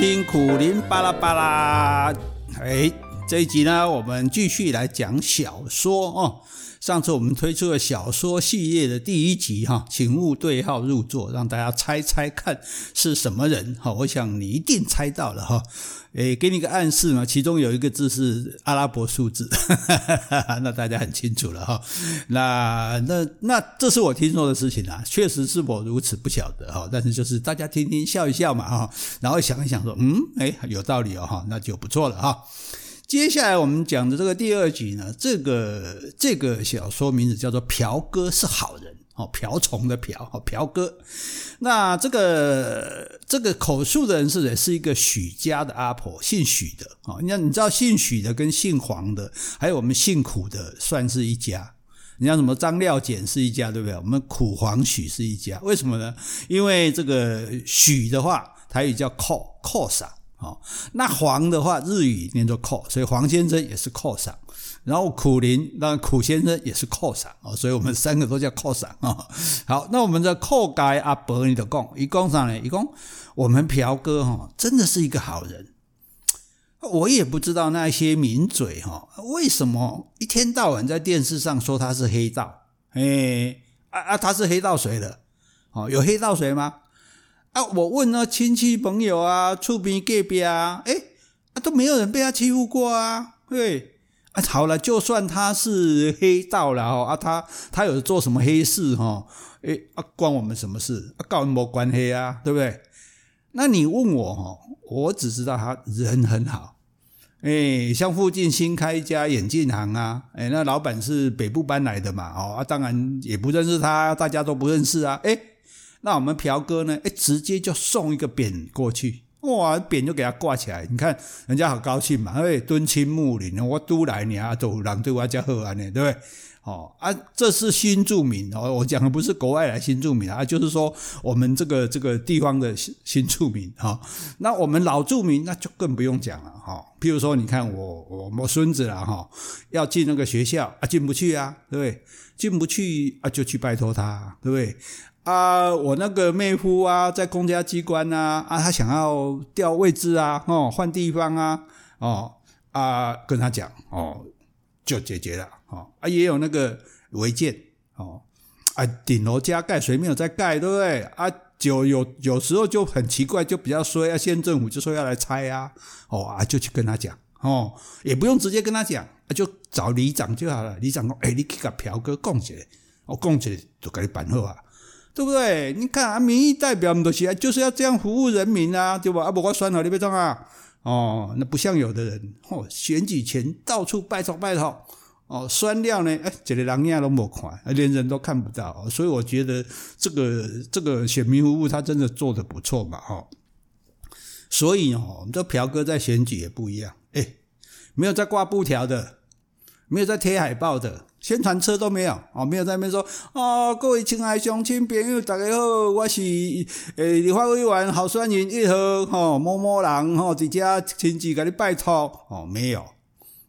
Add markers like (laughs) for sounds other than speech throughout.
听苦林巴拉巴拉。哎，这一集呢，我们继续来讲小说哦。上次我们推出了小说系列的第一集哈，请勿对号入座，让大家猜猜看是什么人哈。我想你一定猜到了哈。诶，给你个暗示嘛，其中有一个字是阿拉伯数字，(laughs) 那大家很清楚了哈。那那那这是我听说的事情啊，确实是否如此不晓得哈。但是就是大家听听笑一笑嘛哈，然后想一想说，嗯，诶，有道理哦哈，那就不错了哈。接下来我们讲的这个第二集呢，这个这个小说名字叫做《嫖哥是好人》哦，瓢虫的瓢哦，嫖哥。那这个这个口述的人是谁？是一个许家的阿婆，姓许的哦。你，你知道姓许的跟姓黄的，还有我们姓苦的，算是一家。你像什么张廖简是一家，对不对？我们苦黄许是一家，为什么呢？因为这个许的话，台语叫扣扣上。哦，那黄的话，日语念作寇，所以黄先生也是寇上。然后苦林，那苦先生也是寇上哦，所以我们三个都叫寇上啊。好，那我们的寇家阿伯你的讲，一讲上来，一讲我们朴哥哈，真的是一个好人。我也不知道那些名嘴哈，为什么一天到晚在电视上说他是黑道？哎，啊啊，他是黑道谁的？哦，有黑道谁吗？啊，我问了亲戚朋友啊，厝边隔壁啊，诶啊都没有人被他欺负过啊，对，啊好了，就算他是黑道了哈，啊他他有做什么黑事哈，诶啊关我们什么事？啊跟我们没关系啊，对不对？那你问我哈，我只知道他人很好，诶像附近新开一家眼镜行啊，诶那老板是北部搬来的嘛，哦啊当然也不认识他，大家都不认识啊，诶那我们嫖哥呢？哎，直接就送一个匾过去，哇，匾就给他挂起来。你看人家好高兴嘛，哎，敦亲睦邻，我都来你啊，都人对我家好安，呢，对不对？哦啊，这是新住民哦，我讲的不是国外来新住民啊，就是说我们这个这个地方的新新住民哈、那我们老住民那就更不用讲了哈、哦。譬如说，你看我我我孙子了哈、要进那个学校啊，进不去啊，对不对？进不去啊，就去拜托他，对不对？啊，我那个妹夫啊，在公家机关啊，啊，他想要调位置啊，哦，换地方啊，哦，啊，跟他讲，哦，就解决了，哦，啊，也有那个违建，哦，啊，顶楼加盖，谁没有在盖，对不对？啊，就有有时候就很奇怪，就比较衰啊，县政府就说要来拆啊，哦，啊，就去跟他讲，哦，也不用直接跟他讲，啊，就找里长就好了，里长说，哎，你去给嫖哥讲起来，我讲起来就给你办好啊。对不对？你看啊，民意代表们都是就是要这样服务人民啊，对吧？啊，不过算了，你别装啊。哦，那不像有的人，哦，选举前到处拜托拜托，哦，酸料呢，哎，这里人样都没看，连人都看不到。所以我觉得这个这个选民服务他真的做得不错嘛，哈、所以哦，我们这嫖哥在选举也不一样，哎，没有在挂布条的，没有在贴海报的。宣传车都没有哦，没有在那边说哦，各位亲爱乡亲朋友，大家好，我是诶立法委员候选人一号吼某某人吼，直接亲自给你拜托哦，没有，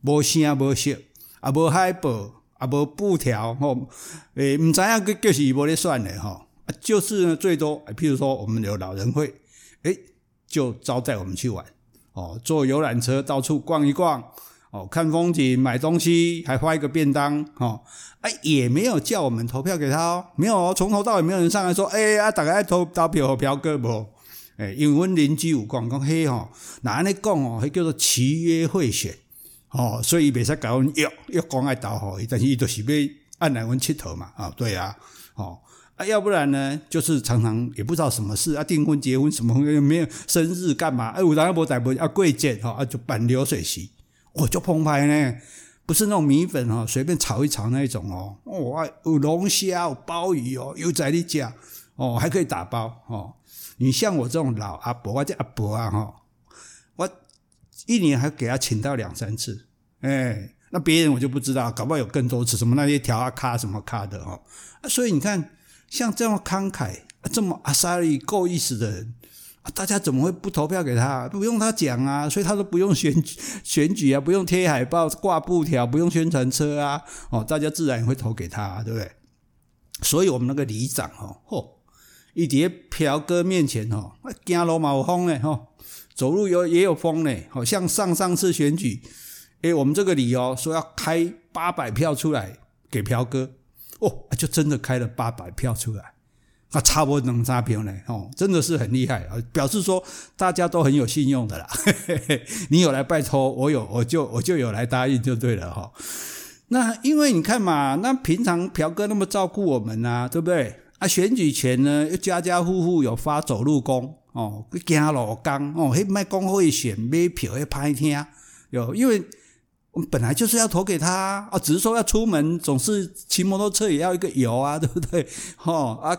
无声无息，也无海报，也无布条吼，诶，唔知影个就是无咧选的吼，啊，就是呢，最多，譬如说我们有老人会，诶，就招待我们去玩，哦，坐游览车到处逛一逛。哦，看风景、买东西，还发一个便当，哦，哎，也没有叫我们投票给他哦，没有哦，从头到尾没有人上来说，哎啊，大家爱投投票给嫖哥不？哎，因为阮邻居有讲讲嘿吼，哪安尼讲哦，迄叫做契约贿选，哦，所以袂使搞阮约约讲爱投吼，但是伊就是要按来阮佚佗嘛，啊，对啊，哦，啊，要不然呢，就是常常也不知道什么事啊，订婚、结婚什么又没有生日干嘛？哎，有人无代无啊，过节哈啊，就办流水席。我，就澎湃呢，不是那种米粉哦，随便炒一炒那一种哦。哦，有龙虾，有鲍鱼哦，有在你家哦，还可以打包哦。你像我这种老阿伯，我叫阿伯啊哈，我一年还给他请到两三次。哎，那别人我就不知道，搞不好有更多次，什么那些调啊咖什么咖的哦。所以你看，像这么慷慨、这么阿萨利够意思的人。大家怎么会不投票给他？不用他讲啊，所以他都不用选 (laughs) 选举啊，不用贴海报、挂布条，不用宣传车啊，哦，大家自然会投给他啊，对不对？所以我们那个里长哦，嚯，一叠嫖哥面前哦，惊罗毛风嘞，吼，走路有也有风呢，好像上上次选举，诶，我们这个里哦说要开八百票出来给朴哥，哦，就真的开了八百票出来。啊，差不多能差票呢，哦，真的是很厉害啊！表示说大家都很有信用的啦。嘿嘿嘿，你有来拜托，我有我就我就有来答应就对了哈。那因为你看嘛，那平常朴哥那么照顾我们呐，对不对？啊，选举前呢，又家家户户有发走路工哦，行路工哦，还卖工会选买票还拍听有，因为。我们本来就是要投给他啊，只是说要出门总是骑摩托车也要一个油啊，(laughs) 对不对？哦啊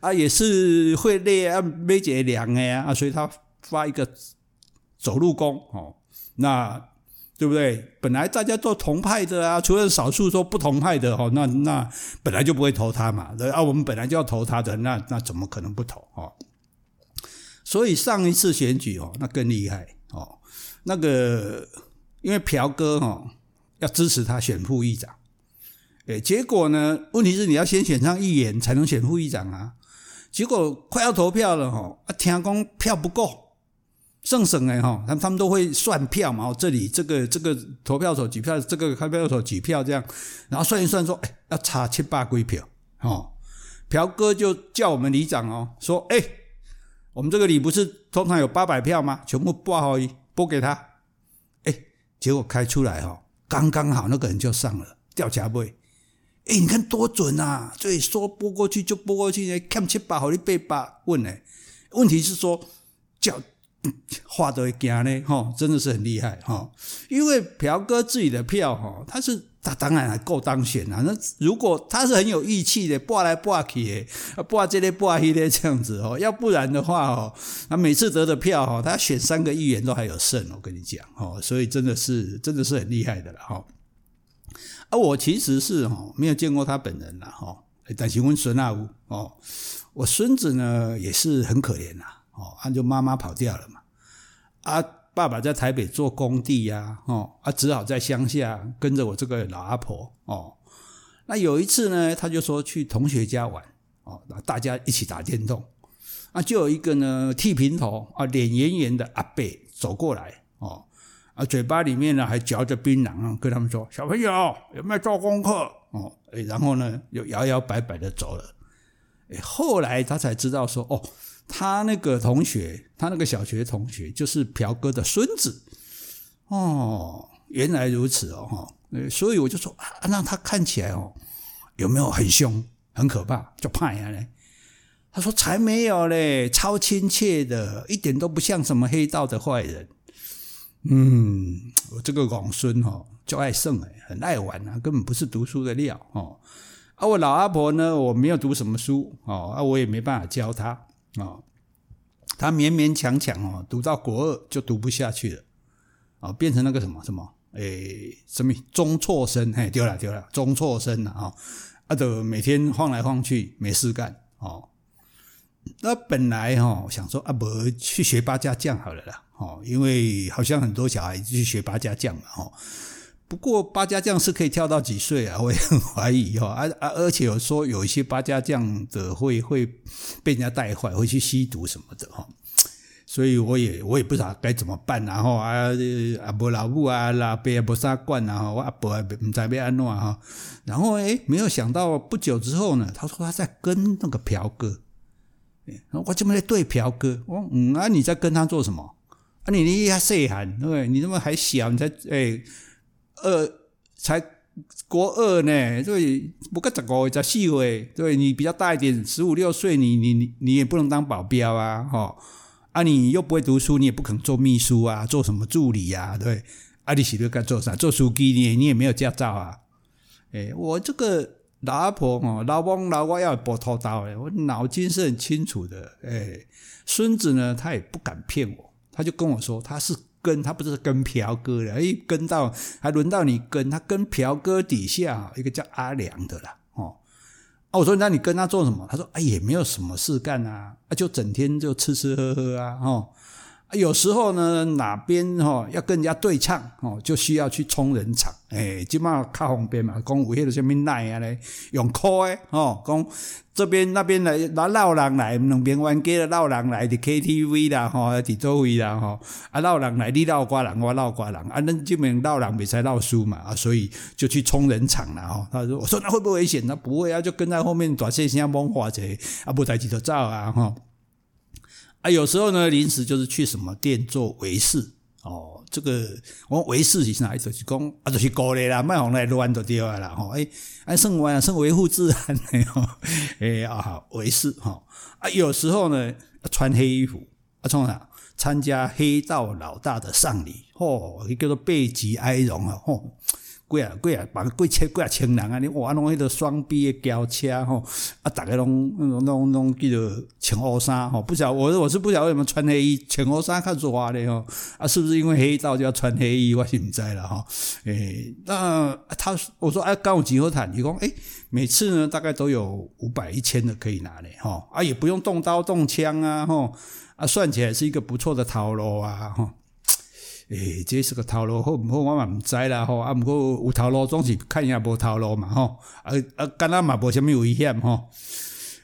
啊也是会累啊，没几两哎呀啊，所以他发一个走路工哦，那对不对？本来大家都同派的啊，除了少数说不同派的哦，那那本来就不会投他嘛，对啊，我们本来就要投他的，那那怎么可能不投哦？所以上一次选举哦，那更厉害哦，那个。因为朴哥哈要支持他选副议长，诶，结果呢？问题是你要先选上议员才能选副议长啊。结果快要投票了哈，啊，听讲票不够，剩省哎哈，他们他们都会算票嘛，这里这个这个投票所举票，这个开票所举票这样，然后算一算说，哎，要差七八归票，哦，朴哥就叫我们里长哦，说，哎，我们这个里不是通常有八百票吗？全部拨好拨给他。结果开出来哈，刚刚好那个人就上了吊桥背，哎，你看多准啊！所以说拨过去就拨过去，看七八好你八问呢。问题是说叫 (laughs) 话都会惊呢，哈，真的是很厉害哈。因为朴哥自己的票哈，他是。他当然还够当选啊！那如果他是很有义气的，拨来拨去的，拨这里拨那里这样子哦，要不然的话哦，他每次得的票哈，他选三个议员都还有剩，我跟你讲哦，所以真的是真的是很厉害的了哈。啊，我其实是哈没有见过他本人了哈，但是问孙阿武哦，我孙子呢也是很可怜呐哦，他就妈妈跑掉了嘛啊。爸爸在台北做工地呀，哦，啊，只好在乡下跟着我这个老阿婆哦。那有一次呢，他就说去同学家玩哦，大家一起打电动，啊，就有一个呢剃平头啊，脸圆圆的阿伯走过来哦，啊，嘴巴里面呢还嚼着槟榔，跟他们说：“小朋友有没有做功课？”哦，然后呢又摇摇摆摆的走了。后来他才知道说：“哦。”他那个同学，他那个小学同学就是朴哥的孙子哦，原来如此哦哈，所以我就说啊，让他看起来哦，有没有很凶、很可怕？就怕呀嘞。他说才没有嘞，超亲切的，一点都不像什么黑道的坏人。嗯，我这个广孙哦，就爱胜哎，很爱玩啊，根本不是读书的料哦。啊、我老阿婆呢，我没有读什么书哦，啊，我也没办法教她。啊、哦，他勉勉强强哦，读到国二就读不下去了，啊、哦，变成那个什么什么，诶，什么中辍生，嘿，丢了丢了，中辍生了啊，啊，都每天晃来晃去，没事干哦。那本来哈、哦，想说啊，不去学八家将好了啦，哦，因为好像很多小孩去学八家将嘛，哦。不过八家将是可以跳到几岁啊？(laughs) 我也很怀疑哈，而啊而且有说有一些八家将的会会被人家带坏，会去吸毒什么的哈，所以我也我也不知道该怎么办，然后啊啊不老母啊老爸也不杀惯啊我阿伯也不知道要安诺哈，然后诶没有想到不久之后呢，他说他在跟那个嫖哥，我怎么在对嫖哥？我嗯啊你在跟他做什么？啊你你还细汉对，你怎么还小？你才诶。二才国二呢，所以不过十五十四岁，对你比较大一点，十五六岁，你你你你也不能当保镖啊，哈啊，你又不会读书，你也不可能做秘书啊，做什么助理啊，对，啊，你是要干做啥？做书记你你也没有驾照啊，诶，我这个老阿婆哦，老翁老外要搏头刀诶，我脑筋是很清楚的，诶，孙子呢，他也不敢骗我，他就跟我说他是。跟他不是跟嫖哥的，哎，跟到还轮到你跟他跟嫖哥底下一个叫阿良的啦，哦，啊，我说那你跟他做什么？他说哎，也没有什么事干啊，啊，就整天就吃吃喝喝啊，哦，有时候呢，哪边哈要跟人家对唱哦，就需要去充人场。哎，起码较方便嘛。讲有迄个什么奈啊咧，用靠诶哦，讲这边那边来拿老人来，两边冤家的老人来的 KTV 啦，吼，伫座位啦，吼，啊老人来，你闹瓜人，我闹瓜人，啊，恁即边老人袂使闹输嘛，啊，所以就去充人场了，吼。他说，我说那会不会危险？他不会啊，就跟在后面短线先猛话者，啊，不带几头走啊，吼。啊，有时候呢，临时就是去什么店做维士哦。这个我维士是哪意思？就是讲啊，就是过来啦，卖红来乱就对了啦。吼，哎，哎，算完算维护治安的吼，哎啊，维士哈。啊，有时候呢，穿黑衣服啊，从哪参加黑道老大的丧礼，吼，叫做备极哀荣啊，吼。几啊几啊，把个几千几啊千人啊！你哇，弄迄个双臂的轿车吼，啊，大家拢拢拢拢记得穿乌衫吼，不晓我我是不晓为什么穿黑衣穿乌衫较热咧吼，啊，是不是因为黑道就要穿黑衣？我是不知啦吼。诶、那他我说哎，刚有几何谈，你讲诶，每次呢大概都有五百一千的可以拿咧吼，啊，也不用动刀动枪啊吼，啊，算起来是一个不错的套路啊吼。诶、欸，这是个头路好毋好，我嘛毋知啦吼。啊，毋过有头路总是看一下无头路嘛吼。啊啊，敢若嘛无啥物危险吼，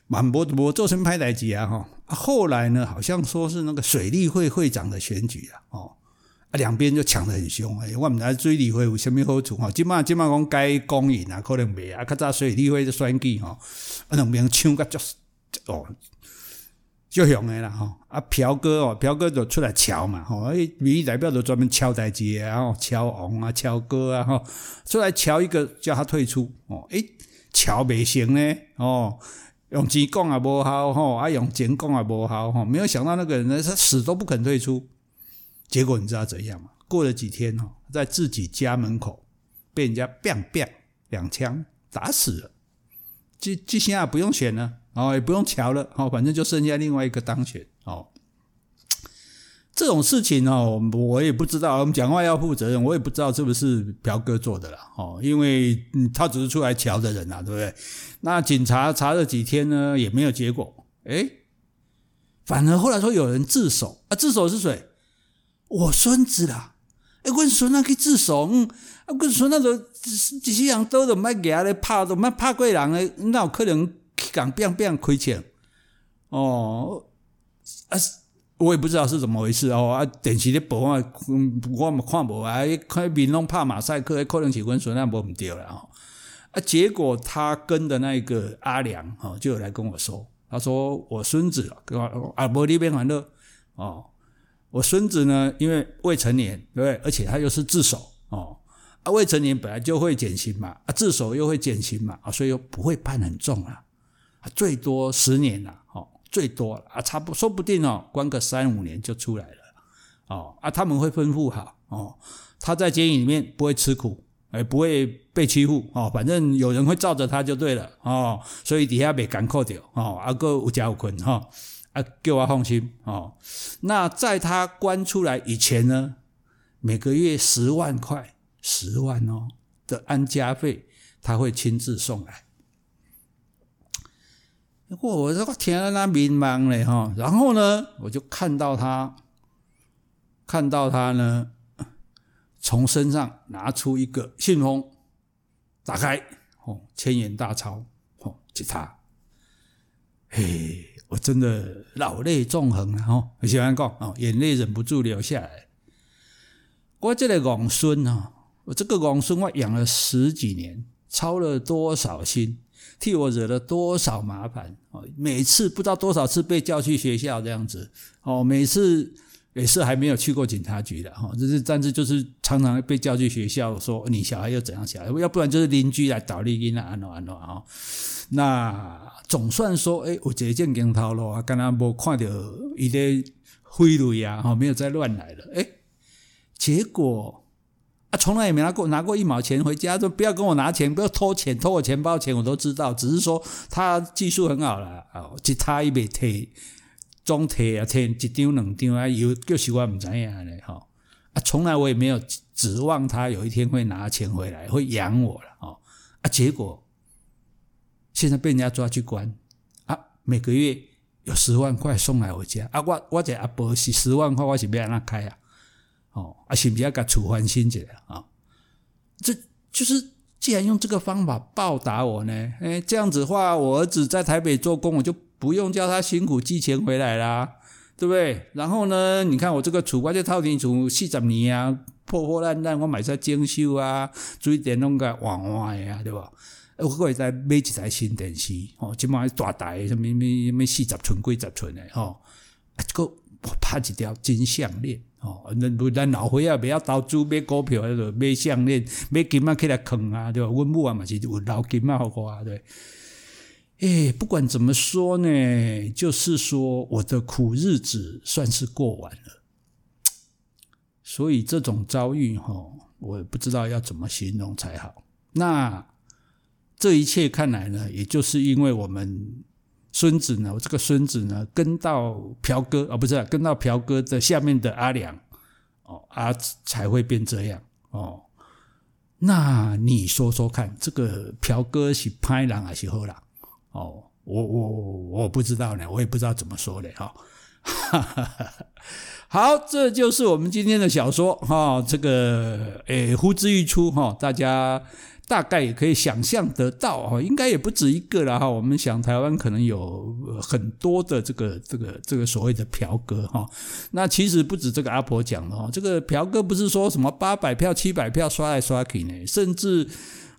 嘛无无做甚歹代志啊吼。啊，后来呢，好像说是那个水利会会长的选举啊，哦，啊两边就抢得很凶。诶、我毋知水利会有啥物好处吼。即马即马讲该公营啊，可能袂啊。较早水利会的选举吼，啊两边抢甲足哦。就凶的啦吼，啊朴哥哦，朴哥就出来乔嘛吼，诶，民意代表就专门乔代志的，然后乔王啊，敲哥啊吼，出来敲一个叫他退出哦，诶，敲未成呢哦，用钱讲也无效吼，啊用钱讲也无效吼，没有想到那个人呢，他死都不肯退出，结果你知道怎样吗？过了几天哦，在自己家门口被人家 biang bang 两枪打死了，这这下不用选了。哦，也不用瞧了，哦，反正就剩下另外一个当选，哦，这种事情哦，我也不知道，我们讲话要负责任，我也不知道是不是朴哥做的啦，哦，因为他只是出来瞧的人呐，对不对？那警察查了几天呢，也没有结果，诶，反而后来说有人自首啊，自首是谁？我孙子啦，诶，我孙子去自首，嗯，啊，我孙子都几世人都都卖牙咧，怕都卖怕贵人咧，那有可能？讲变变亏钱哦啊！我也不知道是怎么回事哦啊！电视咧播啊，我嘛看无啊，看面拢拍马赛克，可能是阮孙仔无毋对啦哦啊！结果他跟的那个阿良哦，就有来跟我说，他说我孙子跟我啊，无你别烦恼哦，我孙子呢，因为未成年，对不对？而且他又是自首哦啊，未成年本来就会减刑嘛啊，自首又会减刑嘛啊，所以又不会判很重啊。最多十年了，哦，最多啊，差不说不定哦，关个三五年就出来了，哦啊，他们会吩咐好哦，他在监狱里面不会吃苦，也不会被欺负哦，反正有人会罩着他就对了哦，所以底下没敢扣掉哦，啊个无家无困哈，啊叫我放心哦。那在他关出来以前呢，每个月十万块，十万哦的安家费，他会亲自送来。我这个天啊，那迷茫嘞哈！然后呢，我就看到他，看到他呢，从身上拿出一个信封，打开，哦，千元大钞，哦，给他，嘿，我真的老泪纵横了哈！我喜欢讲哦，眼泪忍不住流下来。我这个王孙啊，我这个王孙我养了十几年，操了多少心。替我惹了多少麻烦哦！每次不知道多少次被叫去学校这样子哦，每次也是还没有去过警察局的哈，就是但是就是常常被叫去学校说你小孩又怎样小孩，要不然就是邻居来倒立给他安诺安诺啊。那总算说诶，我这件镜头咯，刚刚没看到一个挥泪呀哈，没有再乱来了诶，结果。啊，从来也没拿过拿过一毛钱回家，说不要跟我拿钱，不要偷钱，偷我钱包钱我都知道，只是说他技术很好啦，哦，一他一笔提，总提啊提一张两张啊，有就是我唔知样嘞哈，啊，从来我也没有指望他有一天会拿钱回来，会养我了哦，啊，结果现在被人家抓去关，啊，每个月有十万块送来我家啊！我我这阿伯是十万块，我是要按哪开啊？哦，啊，是不是要给处分心一下啊？这就是既然用这个方法报答我呢，哎，这样子的话，我儿子在台北做工，我就不用叫他辛苦寄钱回来啦，对不对？然后呢，你看我这个厝，我这套厅厝四十年啊，破破烂烂，我买在精修啊，水电弄个换换的啊，对吧？我会再买一台新电视，哦，起码大台，什么什么什么四十寸、几十寸的，哦，啊，这个拍一条金项链，哦，那不咱老岁仔不要投资买股票，就买项链，买金仔起来坑啊，对吧？阮母啊嘛是有留金仔好我，对。诶，不管怎么说呢，就是说我的苦日子算是过完了，所以这种遭遇，哈，我不知道要怎么形容才好。那。这一切看来呢，也就是因为我们孙子呢，我这个孙子呢，跟到朴哥啊，不是跟到朴哥的下面的阿良哦，啊才会变这样哦。那你说说看，这个朴哥是拍狼还是喝狼？哦，我我我不知道呢，我也不知道怎么说的哈。(laughs) 好，这就是我们今天的小说哈，这个诶，呼之欲出哈，大家。大概也可以想象得到啊，应该也不止一个了哈。我们想台湾可能有很多的这个这个这个所谓的嫖哥哈。那其实不止这个阿婆讲的哈，这个嫖哥不是说什么八百票、七百票刷来刷去呢，甚至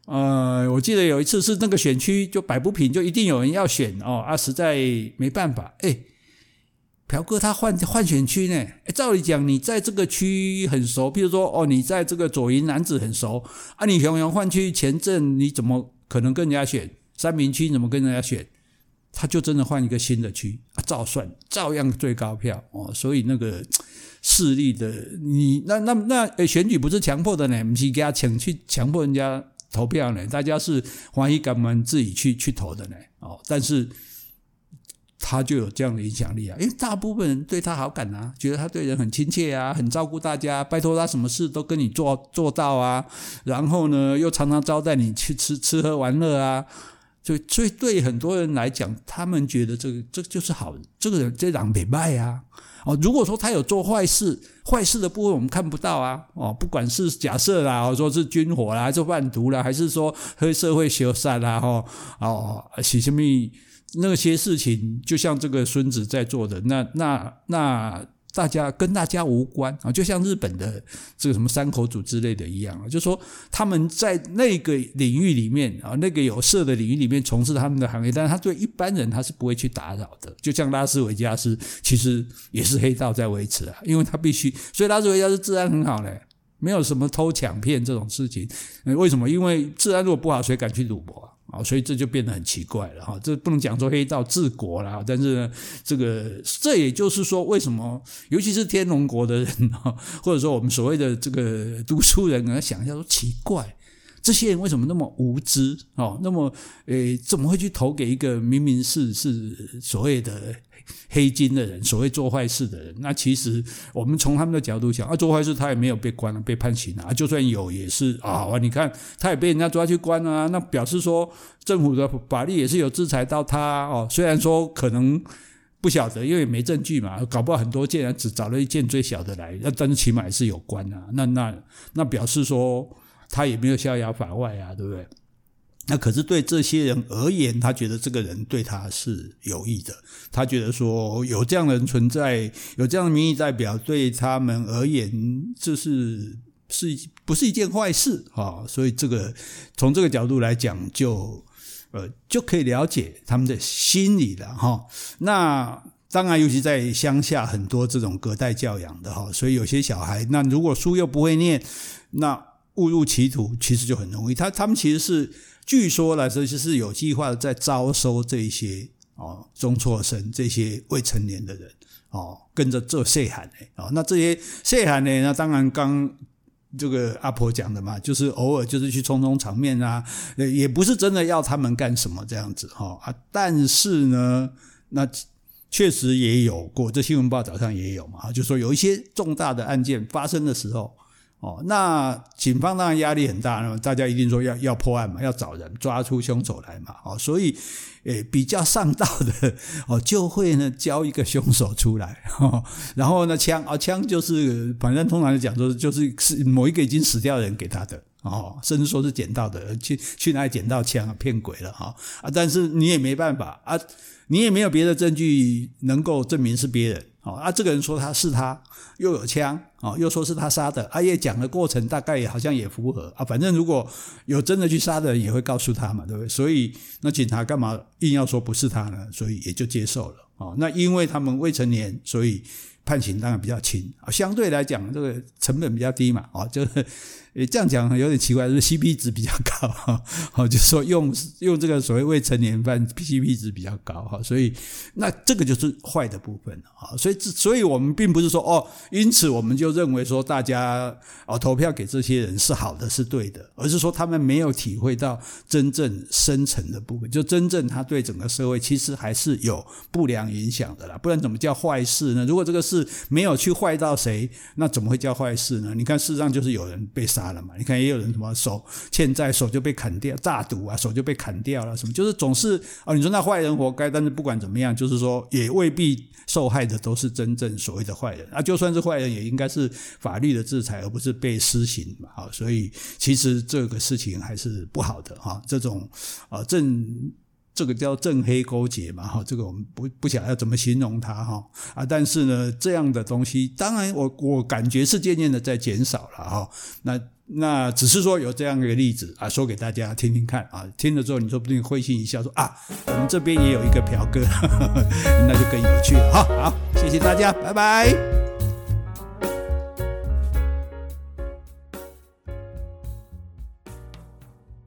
呃，我记得有一次是那个选区就摆不平，就一定有人要选哦啊，实在没办法哎。朴哥他换换选区呢？照理讲，你在这个区很熟，譬如说，哦，你在这个左营男子很熟啊，你雄雄换去前镇，你怎么可能跟人家选？三民区怎么跟人家选？他就真的换一个新的区啊，照算照样最高票哦。所以那个势力的你那那那，选举不是强迫的呢，不是给他请去强迫人家投票呢，大家是欢喜敢们自己去去投的呢哦，但是。他就有这样的影响力啊，因为大部分人对他好感啊，觉得他对人很亲切啊，很照顾大家，拜托他什么事都跟你做做到啊，然后呢，又常常招待你去吃吃喝玩乐啊，所以所以对很多人来讲，他们觉得这个这就是好，这个人这人没卖啊。哦，如果说他有做坏事，坏事的部分我们看不到啊。哦，不管是假设啦，或说是军火啦，还是贩毒啦，还是说黑社会修缮啦，哈，哦，是什么？那些事情，就像这个孙子在做的，那那那大家跟大家无关啊，就像日本的这个什么山口组之类的一样啊，就说他们在那个领域里面啊，那个有色的领域里面从事他们的行业，但是他对一般人他是不会去打扰的。就像拉斯维加斯，其实也是黑道在维持啊，因为他必须，所以拉斯维加斯治安很好嘞，没有什么偷抢骗这种事情。为什么？因为治安如果不好，谁敢去赌博啊？啊，所以这就变得很奇怪了哈。这不能讲说黑道治国啦，但是呢，这个这也就是说，为什么尤其是天龙国的人哈，或者说我们所谓的这个读书人啊，想一下说奇怪，这些人为什么那么无知哦？那么诶，怎么会去投给一个明明是是所谓的？黑金的人，所谓做坏事的人，那其实我们从他们的角度讲，啊，做坏事他也没有被关了，被判刑了，啊，就算有也是啊，你看他也被人家抓去关了，那表示说政府的法律也是有制裁到他哦，虽然说可能不晓得，因为没证据嘛，搞不好很多件只找了一件最小的来，那但是起码也是有关啊，那那那表示说他也没有逍遥法外啊，对不对？那可是对这些人而言，他觉得这个人对他是有益的。他觉得说有这样的人存在，有这样的民意代表，对他们而言，这是是不是一件坏事啊？所以这个从这个角度来讲，就呃就可以了解他们的心理了哈。那当然，尤其在乡下，很多这种隔代教养的哈，所以有些小孩，那如果书又不会念，那误入歧途，其实就很容易。他他们其实是。据说来说，就是有计划在招收这些哦中辍生，这些未成年的人哦，跟着做细汉的哦。那这些细汉呢，那当然刚这个阿婆讲的嘛，就是偶尔就是去充充场面啊，也不是真的要他们干什么这样子哈啊。但是呢，那确实也有过，这新闻报道上也有嘛，就说有一些重大的案件发生的时候。哦，那警方当然压力很大，那么大家一定说要要破案嘛，要找人抓出凶手来嘛，哦，所以诶比较上道的 (laughs) 哦就会呢交一个凶手出来，(laughs) 哦，然后呢枪啊枪就是反正通常来讲说就是是某一个已经死掉的人给他的哦，甚至说是捡到的，去去哪里捡到枪啊骗鬼了哈啊，但是你也没办法啊，你也没有别的证据能够证明是别人。啊，这个人说他是他，又有枪，啊，又说是他杀的，啊，也讲的过程大概好像也符合啊，反正如果有真的去杀的人，也会告诉他嘛，对不对？所以那警察干嘛硬要说不是他呢？所以也就接受了，啊，那因为他们未成年，所以判刑当然比较轻，啊，相对来讲这个成本比较低嘛，啊，就是。这样讲有点奇怪，就是 CP 值比较高哈，好，就说用用这个所谓未成年犯 CP 值比较高哈，所以那这个就是坏的部分啊，所以所以我们并不是说哦，因此我们就认为说大家哦投票给这些人是好的是对的，而是说他们没有体会到真正深层的部分，就真正他对整个社会其实还是有不良影响的啦，不然怎么叫坏事呢？如果这个事没有去坏到谁，那怎么会叫坏事呢？你看事实上就是有人被杀。了嘛？你看也有人什么手欠债，手就被砍掉；诈赌啊，手就被砍掉了。什么就是总是哦，你说那坏人活该，但是不管怎么样，就是说也未必受害的都是真正所谓的坏人啊。就算是坏人，也应该是法律的制裁，而不是被施行嘛。好，所以其实这个事情还是不好的哈。这种啊正。这个叫正黑勾结嘛，哈，这个我们不不晓得要怎么形容它哈啊，但是呢，这样的东西，当然我我感觉是渐渐的在减少了哈。那那只是说有这样一个例子啊，说给大家听听看啊，听了之后你说不定会心一笑，说啊，我们这边也有一个嫖哥，(laughs) 那就更有趣了哈。好，谢谢大家，拜拜。